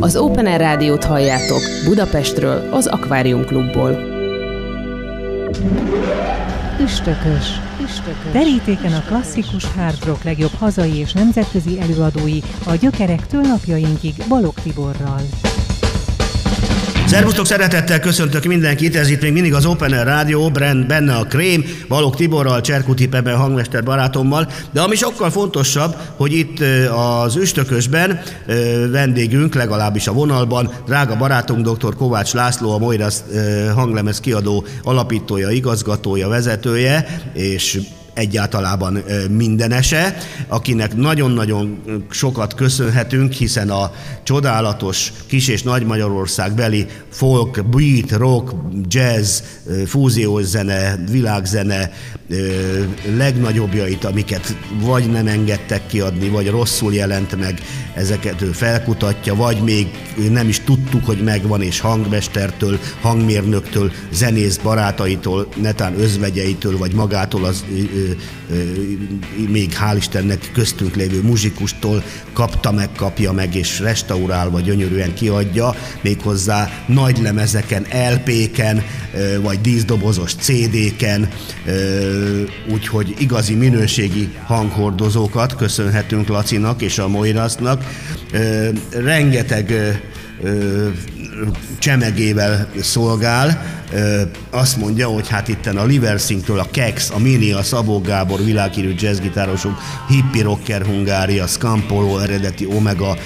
Az Open Air Rádiót halljátok Budapestről, az Akvárium Klubból. Üstökös. Üstökös. Terítéken a klasszikus hard rock legjobb hazai és nemzetközi előadói a gyökerektől napjainkig Balog Tiborral. Szervusztok, szeretettel köszöntök mindenkit, ez itt még mindig az Open Air Rádió, benne a Krém, Balog Tiborral, Cserkuti Peben hangmester barátommal, de ami sokkal fontosabb, hogy itt az Üstökösben vendégünk, legalábbis a vonalban, drága barátunk dr. Kovács László, a Moiras hanglemez kiadó alapítója, igazgatója, vezetője, és egyáltalában mindenese, akinek nagyon-nagyon sokat köszönhetünk, hiszen a csodálatos kis és nagy Magyarország beli folk, beat, rock, jazz, fúziós zene, világzene legnagyobbjait, amiket vagy nem engedtek kiadni, vagy rosszul jelent meg, ezeket ő felkutatja, vagy még nem is tudtuk, hogy megvan, és hangmestertől, hangmérnöktől, zenész barátaitól, netán özvegyeitől, vagy magától az még hál' Istennek köztünk lévő muzsikustól kapta meg, kapja meg, és restaurálva gyönyörűen kiadja, méghozzá nagy lemezeken, LP-ken, vagy díszdobozos CD-ken, úgyhogy igazi minőségi hanghordozókat köszönhetünk Lacinak és a Moirasnak. Rengeteg csemegével szolgál, azt mondja, hogy hát itten a Liversingtől a Kex, a Mini, a Szabó Gábor világhírű jazzgitárosok, Hippie Rocker Hungária, Scampolo eredeti Omega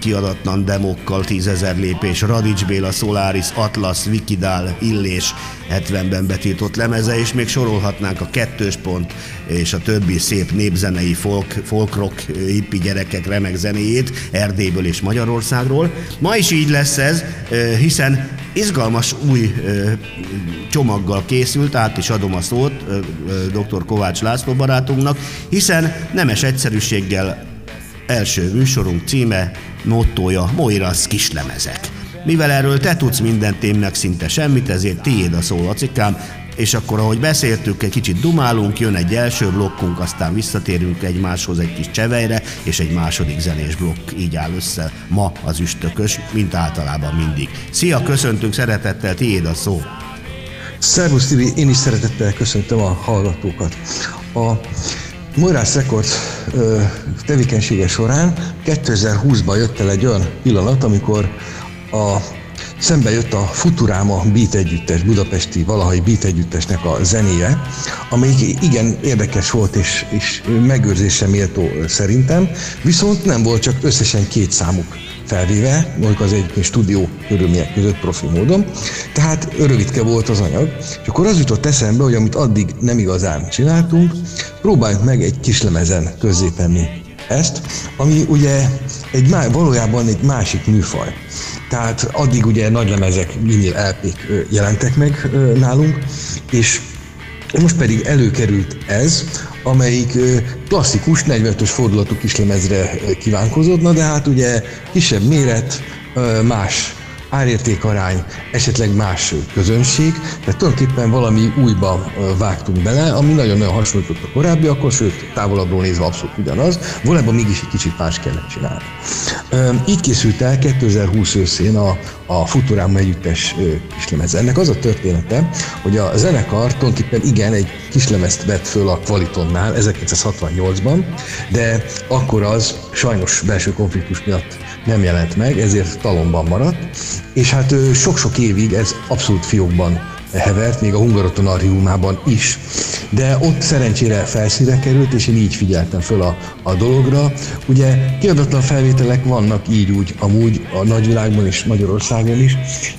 kiadatlan demokkal, tízezer lépés, Radics Béla, Solaris, Atlas, Wikidál, Illés 70-ben betiltott lemeze, és még sorolhatnánk a kettős pont és a többi szép népzenei folk, rock hippi gyerekek remek zenéjét Erdélyből és Magyarországról. Ma is így lesz ez, hiszen izgalmas új csomaggal készült, át is adom a szót dr. Kovács László barátunknak, hiszen nemes egyszerűséggel első műsorunk címe, mottoja Moirasz kislemezek. Mivel erről te tudsz minden témnek szinte semmit, ezért tiéd a szó, Lacikám, és akkor, ahogy beszéltük, egy kicsit dumálunk, jön egy első blokkunk, aztán visszatérünk egymáshoz egy kis csevejre, és egy második zenés blokk így áll össze ma az üstökös, mint általában mindig. Szia, köszöntünk, szeretettel, tiéd a szó. Szervusz Tibi, én is szeretettel köszöntöm a hallgatókat. A Morász Rekord tevékenysége során 2020-ban jött el egy olyan pillanat, amikor a szembe jött a Futurama Beat Együttes, budapesti valahai Beat Együttesnek a zenéje, amelyik igen érdekes volt és, és megőrzése méltó szerintem, viszont nem volt csak összesen két számuk felvéve, mondjuk az egyébként stúdió körülmények között profi módon, tehát rövidke volt az anyag, és akkor az jutott eszembe, hogy amit addig nem igazán csináltunk, próbáljuk meg egy kislemezen közzétenni ezt, ami ugye egy, valójában egy másik műfaj. Tehát addig ugye nagy lemezek, vinil lp jelentek meg nálunk, és most pedig előkerült ez, amelyik klasszikus 45-ös fordulatú kislemezre kívánkozott, de hát ugye kisebb méret, más árértékarány, esetleg más közönség, tehát tulajdonképpen valami újba vágtunk bele, ami nagyon-nagyon hasonlított a korábbiakhoz, sőt, távolabbról nézve abszolút ugyanaz, valójában mégis egy kicsit más kellett csinálni. Így készült el 2020 őszén a, a Futurama együttes kislemez. Ennek az a története, hogy a zenekar tulajdonképpen igen, egy kislemezt vett föl a Qualitonnál 1968-ban, de akkor az sajnos belső konfliktus miatt nem jelent meg, ezért talomban maradt, és hát sok-sok évig ez abszolút fiókban hevert, még a Hungaroton archiumában is. De ott szerencsére felszíre került, és én így figyeltem föl a, a dologra. Ugye kiadatlan felvételek vannak így úgy amúgy a nagyvilágban és Magyarországon is,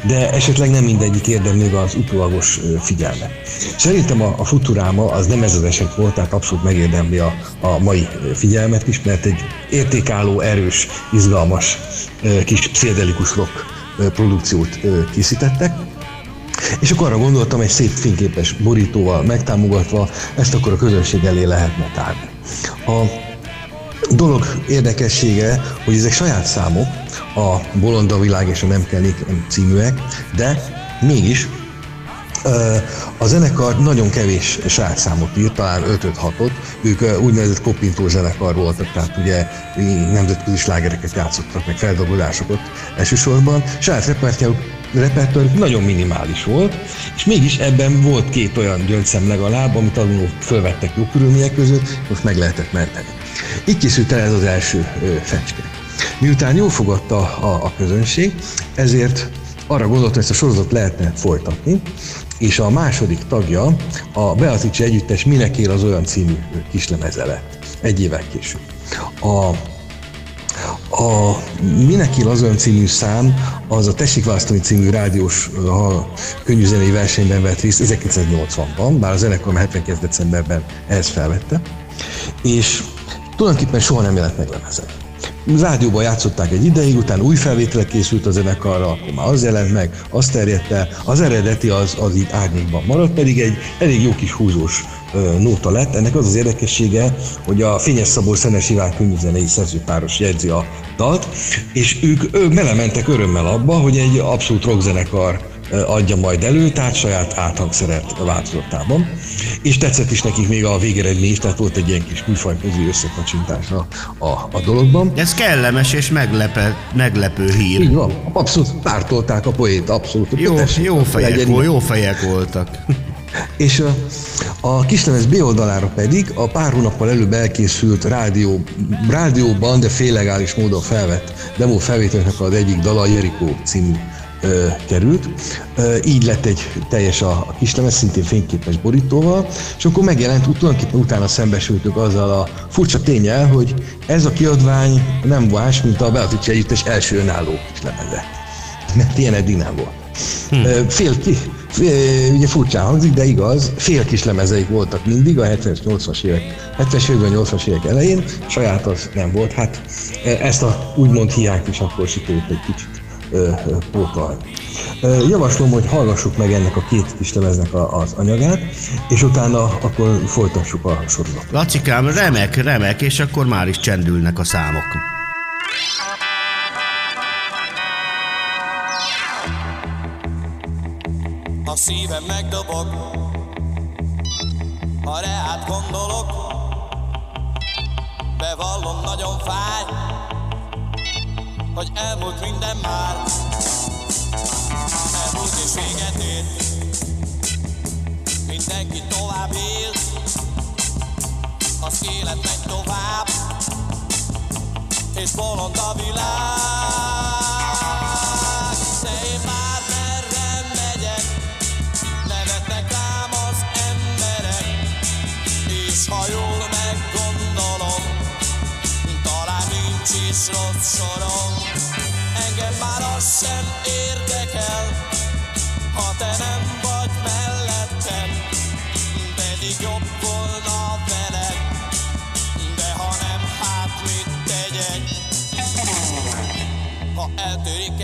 de esetleg nem mindegyik érdemli az utólagos figyelmet. Szerintem a, a Futuráma az nem ez az eset volt, tehát abszolút megérdemli a, a mai figyelmet is, mert egy értékálló, erős, izgalmas kis pszichedelikus rock produkciót készítettek. És akkor arra gondoltam, egy szép fényképes borítóval megtámogatva ezt akkor a közönség elé lehetne tárni. A dolog érdekessége, hogy ezek saját számok, a Bolonda világ és a Nem kell címűek, de mégis A zenekar nagyon kevés srácszámot írt, talán 5-6-ot. Ők úgynevezett kopintó zenekar voltak, tehát ugye nemzetközi slágereket játszottak, meg feldolgozásokat elsősorban. Saját repertoárjuk nagyon minimális volt, és mégis ebben volt két olyan gyöngyszem legalább, amit azon fölvettek jó körülmények között, most meg lehetett menteni. Így készült el ez az első fecske. Miután jól fogadta a, a közönség, ezért arra gondoltam, hogy ezt a sorozatot lehetne folytatni, és a második tagja a Beatrice Együttes Minek él az olyan című kislemeze lett, egy évvel később. A a Minek él az olyan című szám, az a Tessék választani című rádiós könnyűzenei versenyben vett részt 1980-ban, bár a zenekar 72. decemberben ehhez felvette, és tulajdonképpen soha nem jelent meg lemezen rádióban játszották egy ideig, utána új felvételek készült a zenekarra, akkor már az jelent meg, az terjedt az eredeti az, az így árnyékban maradt, pedig egy elég jó kis húzós nóta lett. Ennek az az érdekessége, hogy a Fényes Szabó Szenes Iván könyvzenei szerzőpáros jegyzi a dalt, és ők, ők belementek örömmel abba, hogy egy abszolút rockzenekar adja majd elő, tehát saját áthangszeret változatában. És tetszett is nekik még a végeredmény is, tehát volt egy ilyen kis műfaj közé összekacsintás a, a, a dologban. Ez kellemes és meglepe, meglepő hír. Így van, abszolút pártolták a poét, abszolút. Jó, jó, fejek, jó fejek voltak. És a, a kislemez B oldalára pedig a pár hónappal előbb elkészült rádió, rádióban, de féllegális módon felvett demo felvételnek az egyik dala, Jerikó című ö, került. Így lett egy teljes a, a kislemez, szintén fényképes borítóval, és akkor megjelent, tulajdonképpen utána szembesültük azzal a furcsa tényel, hogy ez a kiadvány nem más, mint a Beatrice Együttes első önálló kislemeze. Mert ilyen eddig nem volt. Hm. Fél, ki, ugye furcsán hangzik, de igaz, fél kis lemezeik voltak mindig a 70-es, 80-as évek, 70-es években, 80-as évek elején, saját az nem volt. Hát ezt a úgymond hiányt is akkor sikerült egy kicsit pótolni. Javaslom, hogy hallgassuk meg ennek a két kis lemeznek az anyagát, és utána akkor folytassuk a sorozatot. Lacikám, remek, remek, és akkor már is csendülnek a számok. A szívem megdobog, ha reát gondolok, bevallom nagyon fáj, hogy elmúlt minden már, elmúlt és véget ér. Mindenki tovább él, az élet megy tovább, és bolond a világ.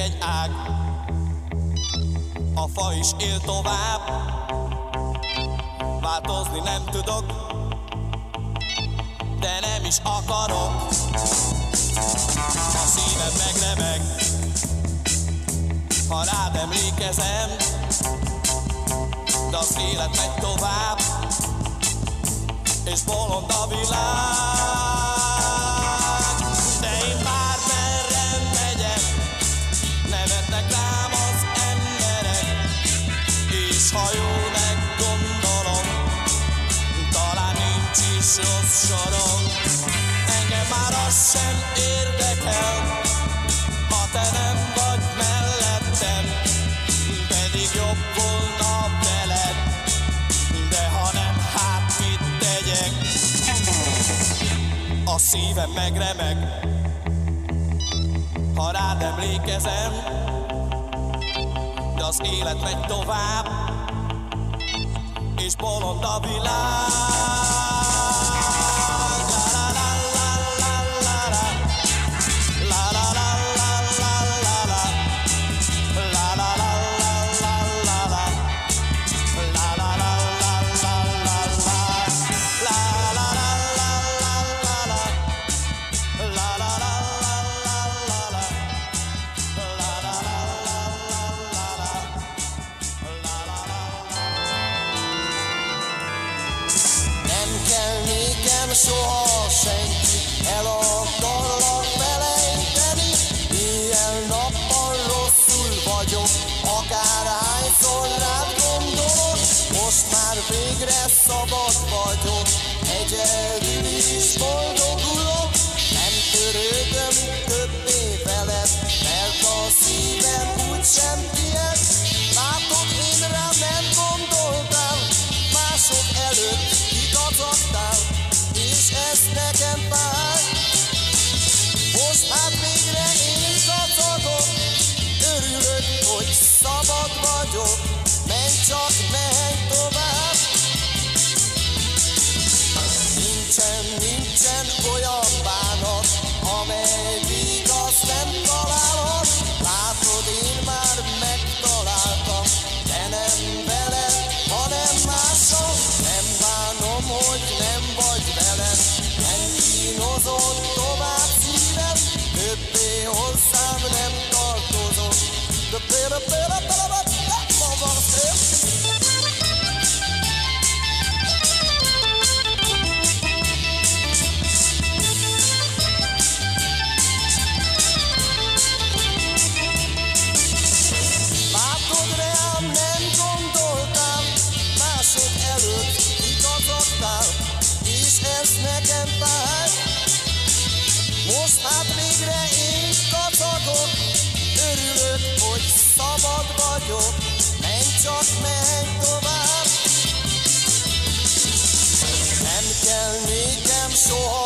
Egy ág, a fa is él tovább, változni nem tudok, de nem is akarok. A szívem megremeg, ha rád emlékezem, de az élet megy tovább, és bolond a világ. Sem érdekel, ha te nem vagy mellettem, pedig jobb volna veled, de ha nem, hát mit tegyek? A szívem megremeg, ha rád emlékezem, de az élet megy tovább, és bolond a világ. door. Nékem soha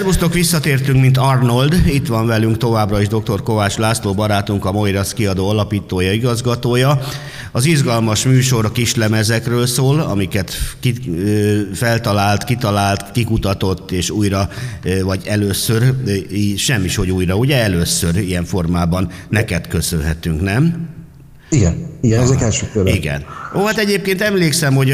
Szervusztok, visszatértünk, mint Arnold. Itt van velünk továbbra is dr. Kovács László barátunk, a Moirasz kiadó alapítója, igazgatója. Az izgalmas műsor a kislemezekről szól, amiket ki, feltalált, kitalált, kikutatott, és újra, vagy először, semmis, hogy újra, ugye először ilyen formában neked köszönhetünk, nem? Igen, igen, ezek első körök. Igen. Ó, hát egyébként emlékszem, hogy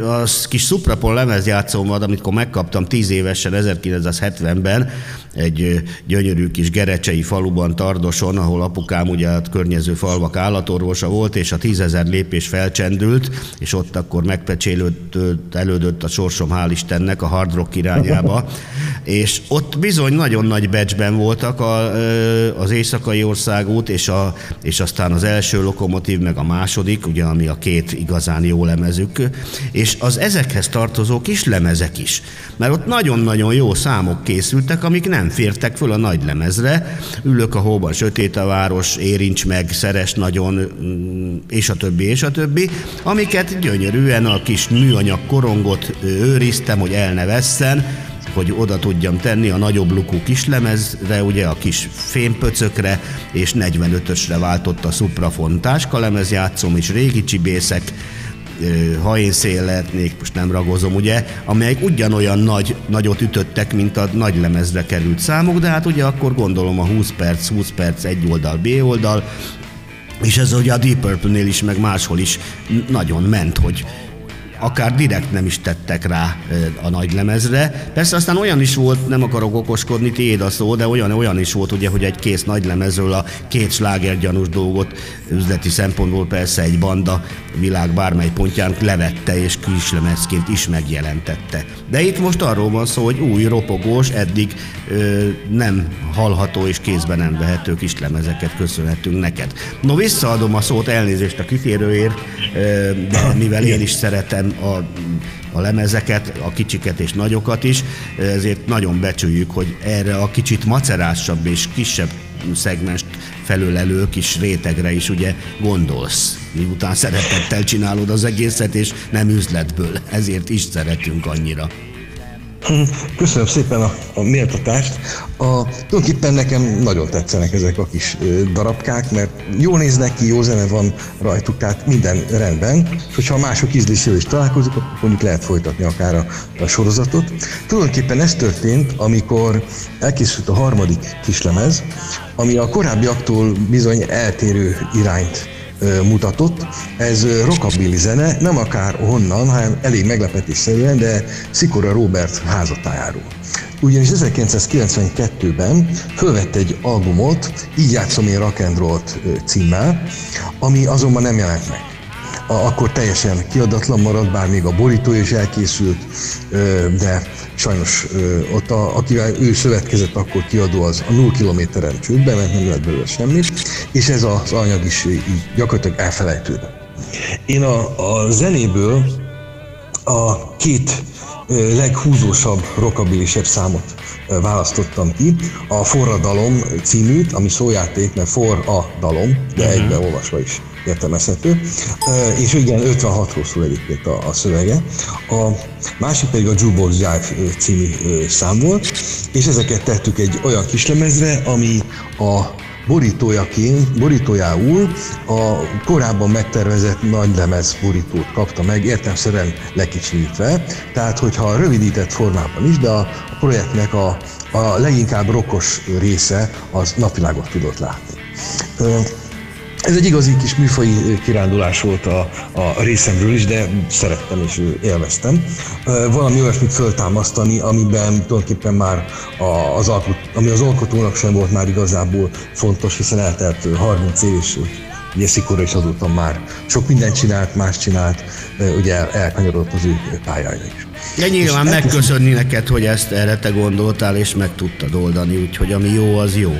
az kis Suprapon lemezjátszómat, amikor megkaptam 10 évesen, 1970-ben, egy gyönyörű kis gerecsei faluban, Tardoson, ahol apukám ugye a környező falvak állatorvosa volt, és a tízezer lépés felcsendült, és ott akkor megpecsélődött, elődött a sorsom, hál' Istennek, a hard rock irányába, és ott bizony nagyon nagy becsben voltak a, az éjszakai országút, és, a, és aztán az első lokomotív, meg a második, ugye, ami a két igazán jó lemezük, és az ezekhez tartozó kis lemezek is. Mert ott nagyon-nagyon jó számok készültek, amik nem fértek föl a nagy lemezre. Ülök a hóban, sötét a város, érints meg, szeres nagyon, mm, és a többi, és a többi, amiket gyönyörűen a kis műanyag korongot őriztem, hogy el ne vesszen, hogy oda tudjam tenni a nagyobb lukú kislemezre, ugye a kis fémpöcökre, és 45-ösre váltott a Suprafon táskalemezjátszom, és régi csibészek, ha én szél most nem ragozom, ugye, amelyek ugyanolyan nagy, nagyot ütöttek, mint a nagy lemezre került számok, de hát ugye akkor gondolom a 20 perc, 20 perc, egy oldal, B oldal, és ez ugye a Deep Purple-nél is, meg máshol is nagyon ment, hogy akár direkt nem is tettek rá a nagy lemezre. Persze aztán olyan is volt, nem akarok okoskodni, tiéd a szó, de olyan, olyan is volt, ugye, hogy egy kész nagy lemezről a két slágergyanús dolgot üzleti szempontból persze egy banda világ bármely pontján levette és kislemezként is megjelentette. De itt most arról van szó, hogy új, ropogós, eddig ö, nem hallható és kézben nem vehető kislemezeket köszönhetünk neked. No, visszaadom a szót, elnézést a kitérőért, ö, de mivel én is szeretem a, a lemezeket, a kicsiket és nagyokat is, ezért nagyon becsüljük, hogy erre a kicsit macerásabb és kisebb szegmest felölelő kis rétegre is ugye gondolsz. Miután szeretettel csinálod az egészet, és nem üzletből. Ezért is szeretünk annyira. Köszönöm szépen a, a méltatást. A, tulajdonképpen nekem nagyon tetszenek ezek a kis darabkák, mert jól néznek ki, jó zene van rajtuk, tehát minden rendben. És hogyha a mások ízlésével is találkozik, akkor mondjuk lehet folytatni akár a, a sorozatot. Tulajdonképpen ez történt, amikor elkészült a harmadik kislemez, ami a korábbiaktól bizony eltérő irányt mutatott. Ez rockabilly zene, nem akár honnan, hanem elég meglepetésszerűen, de Szikora Robert házatájáról. Ugyanis 1992-ben fölvett egy albumot, így játszom én rock and roll-t ö, címmel, ami azonban nem jelent meg akkor teljesen kiadatlan maradt, bár még a borító is elkészült, de sajnos ott, a, akivel ő szövetkezett akkor kiadó, az a 0 kilométeren csődbe ment, nem lett belőle semmit, és ez az anyag is így gyakorlatilag elfelejtődött. Én a, a zenéből a két leghúzósabb, rockabilisebb számot választottam ki. A Forradalom címűt, ami szójáték, mert for a dalom, de uh-huh. egybe olvasva is értelmezhető. Ö, És igen, 56-ról szól egyébként a, a szövege. A másik pedig a Jukebox Jive ö, című ö, szám volt, és ezeket tettük egy olyan kislemezre, ami a borítójaként, borítójául a korábban megtervezett nagy lemez borítót kapta meg, értelmszerűen lekicsinyítve. Tehát, hogyha rövidített formában is, de a, a projektnek a, a leginkább rokos része az napvilágot tudott látni. Ez egy igazi kis műfai kirándulás volt a, a részemről is, de szerettem és élveztem. Valami olyasmit föltámasztani, amiben tulajdonképpen már az, alkot, ami az alkotónak sem volt már igazából fontos, hiszen eltelt 30 év, és ugye Szikora is azóta már sok mindent csinált, más csinált, ugye elkanyarodott az ő pályája is. Ja, nyilván megköszönni neked, hogy ezt erre te gondoltál, és meg tudtad oldani, úgyhogy ami jó, az jó.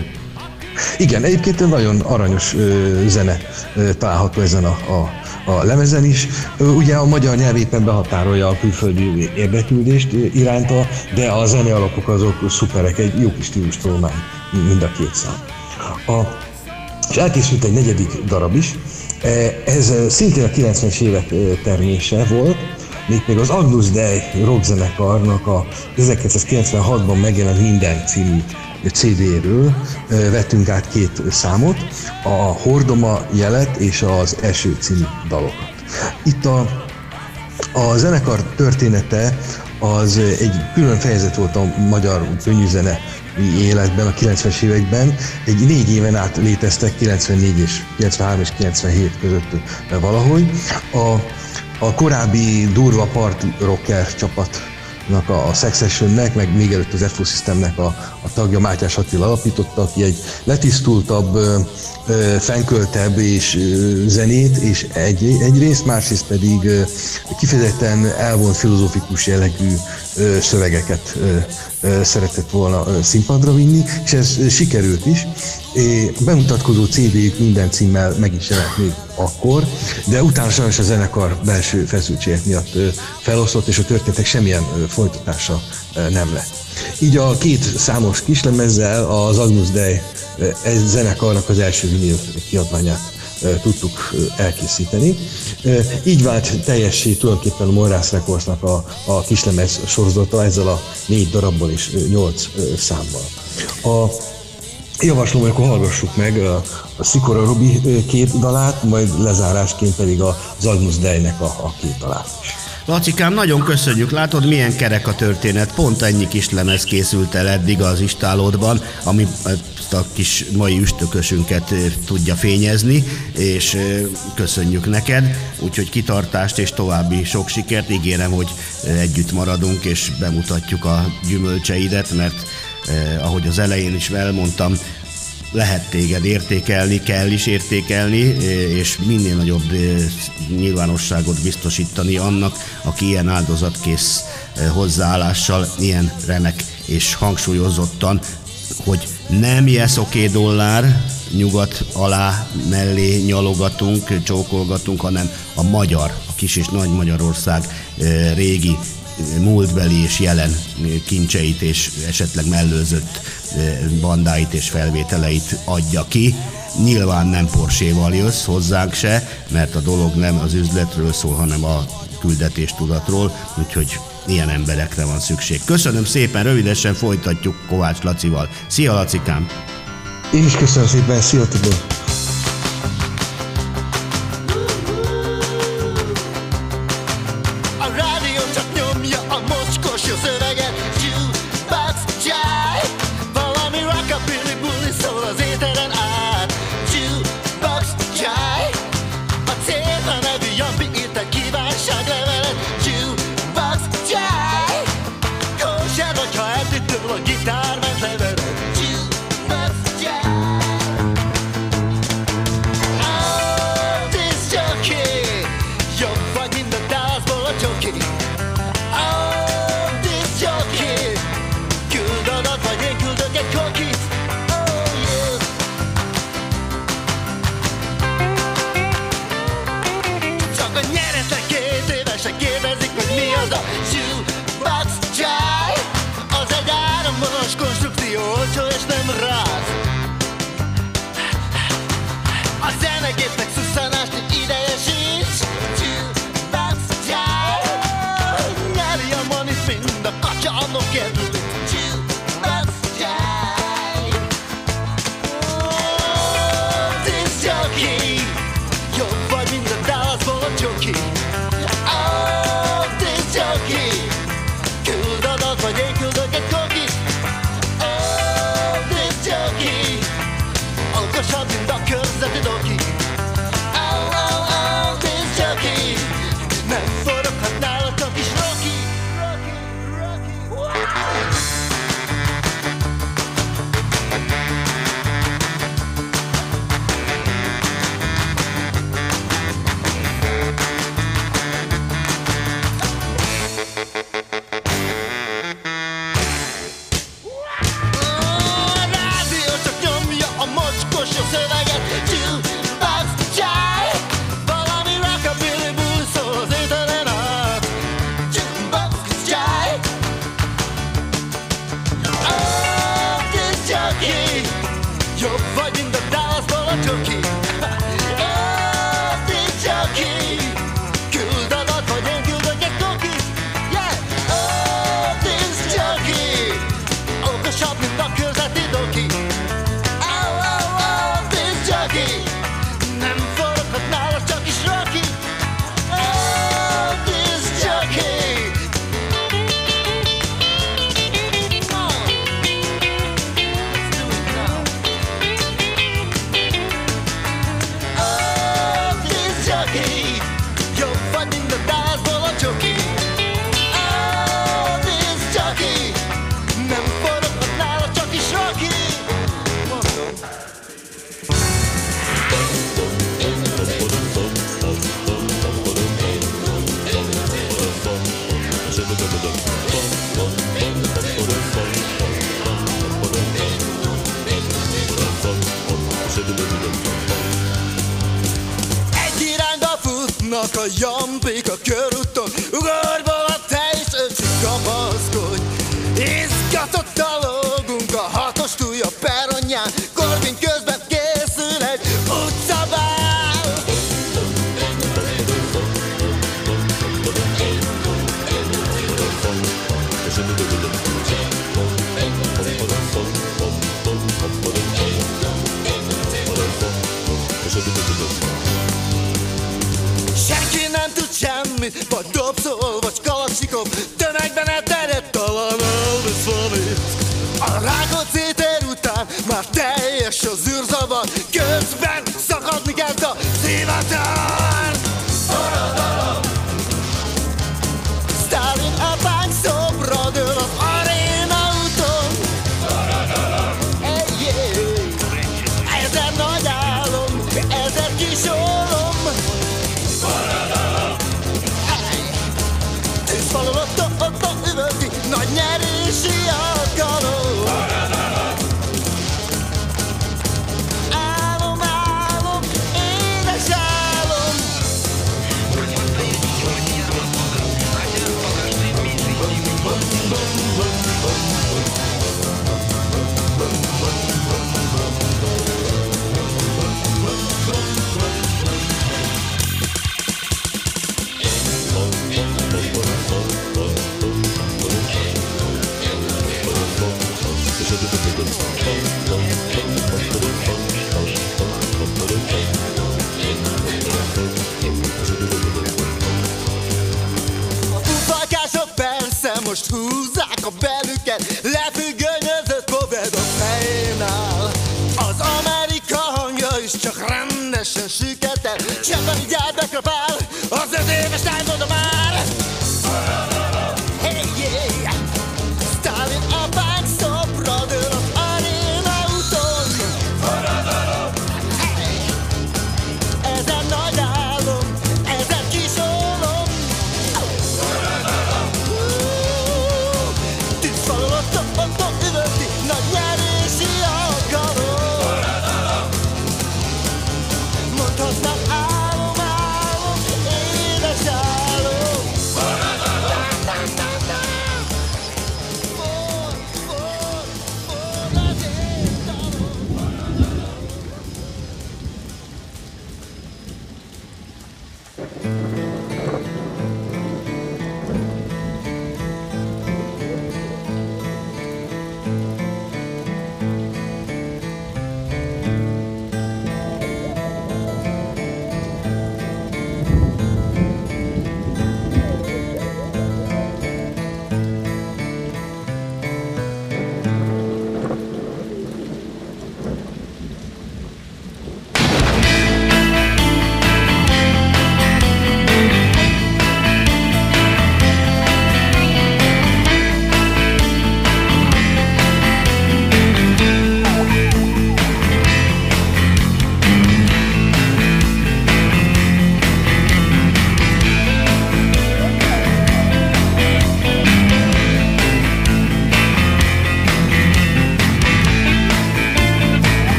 Igen, egyébként nagyon aranyos ö, zene ö, található ezen a, a, a lemezen is. Ö, ugye a magyar nyelv éppen behatárolja a külföldi érdeklődést iránta, de a zene alapok azok szuperek, egy jó kis stílus mind a két szám. A, és elkészült egy negyedik darab is, ez szintén a 90-es évek termése volt, még az Agnus Dei rockzenekarnak a 1996-ban megjelent Minden című CD-ről vettünk át két számot, a Hordoma jelet és az Eső című dalokat. Itt a, a zenekar története az egy külön fejezet volt a magyar könnyűzene életben, a 90-es években. Egy négy éven át léteztek, 94 és 93 és 97 között valahogy. A, a korábbi durva party rocker csapat a, a Successionnek, meg még előtt az FO Systemnek a, a tagja Mátyás Attila alapította, aki egy letisztultabb, fenköltebb és zenét, és egy, egyrészt, másrészt pedig kifejezetten elvont filozófikus jellegű szövegeket szeretett volna színpadra vinni, és ez sikerült is. Bemutatkozó CD-jük minden címmel meg is jelent még akkor, de utána sajnos a zenekar belső feszültségek miatt felosztott, és a történetek semmilyen folytatása nem lett. Így a két számos kislemezzel az Agnus Dei ez zenekarnak az első vinil kiadványát tudtuk elkészíteni. Így vált teljessé tulajdonképpen a Morrász Recordsnak a, a kislemez sorozata ezzel a négy darabból és nyolc számmal. A Javaslom, hogy akkor hallgassuk meg a, a Szikora Robi két dalát, majd lezárásként pedig az Agnus Dejnek a, a két dalát is. Lacikám, nagyon köszönjük. Látod, milyen kerek a történet. Pont ennyi kis lemez készült el eddig az istálódban, ami a kis mai üstökösünket tudja fényezni, és köszönjük neked. Úgyhogy kitartást és további sok sikert. Ígérem, hogy együtt maradunk, és bemutatjuk a gyümölcseidet, mert eh, ahogy az elején is elmondtam, lehet téged értékelni, kell is értékelni, és minél nagyobb nyilvánosságot biztosítani annak, aki ilyen áldozatkész hozzáállással, ilyen remek és hangsúlyozottan, hogy nem yes okay dollár, nyugat alá mellé nyalogatunk, csókolgatunk, hanem a magyar, a kis és nagy Magyarország régi múltbeli és jelen kincseit és esetleg mellőzött bandáit és felvételeit adja ki. Nyilván nem Porséval jössz hozzánk se, mert a dolog nem az üzletről szól, hanem a küldetéstudatról, úgyhogy ilyen emberekre van szükség. Köszönöm szépen, rövidesen folytatjuk Kovács Lacival. Szia Lacikám! Én is köszönöm szépen, szia Tibor!